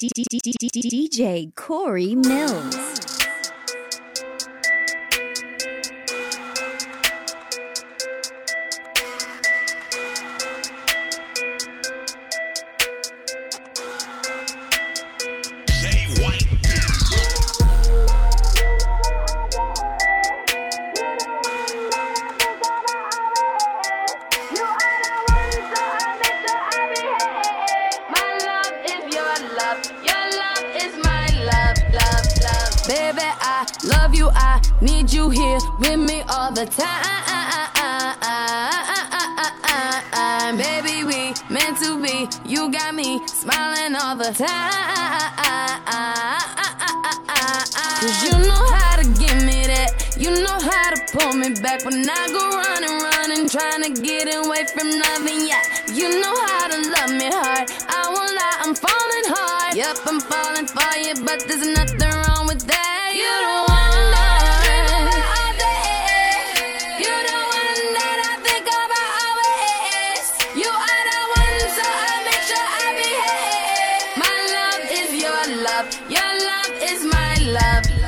DJ Corey Millz. Love you, I need you here with me all the time. Baby, we meant to be. You got me smiling all the time. Cause you know how to give me that. You know how to pull me back when I go running, running, trying to get away from nothing. Yeah, you know how to love me hard. I won't lie, I'm falling hard. Yep, I'm falling for you, but there's nothing Your love is my love.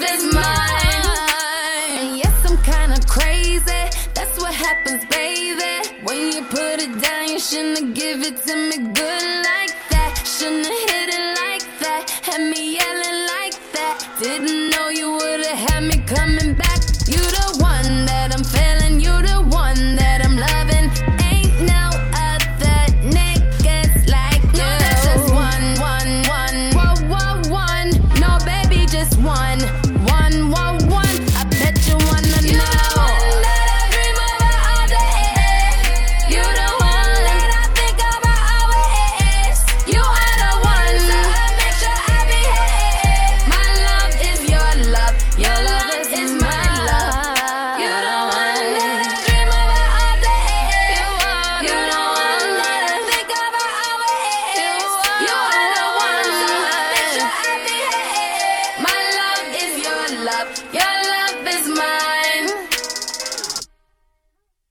love is mine. And yes, I'm kinda crazy. That's what happens, baby. When you put it down, you shouldn't give it to me good like that. Shouldn't have hit it like that. Had me yelling like that. Didn't know you would've had me coming back. You the one that I'm feeling. You the one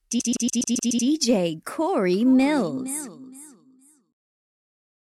DJ Corey Millz.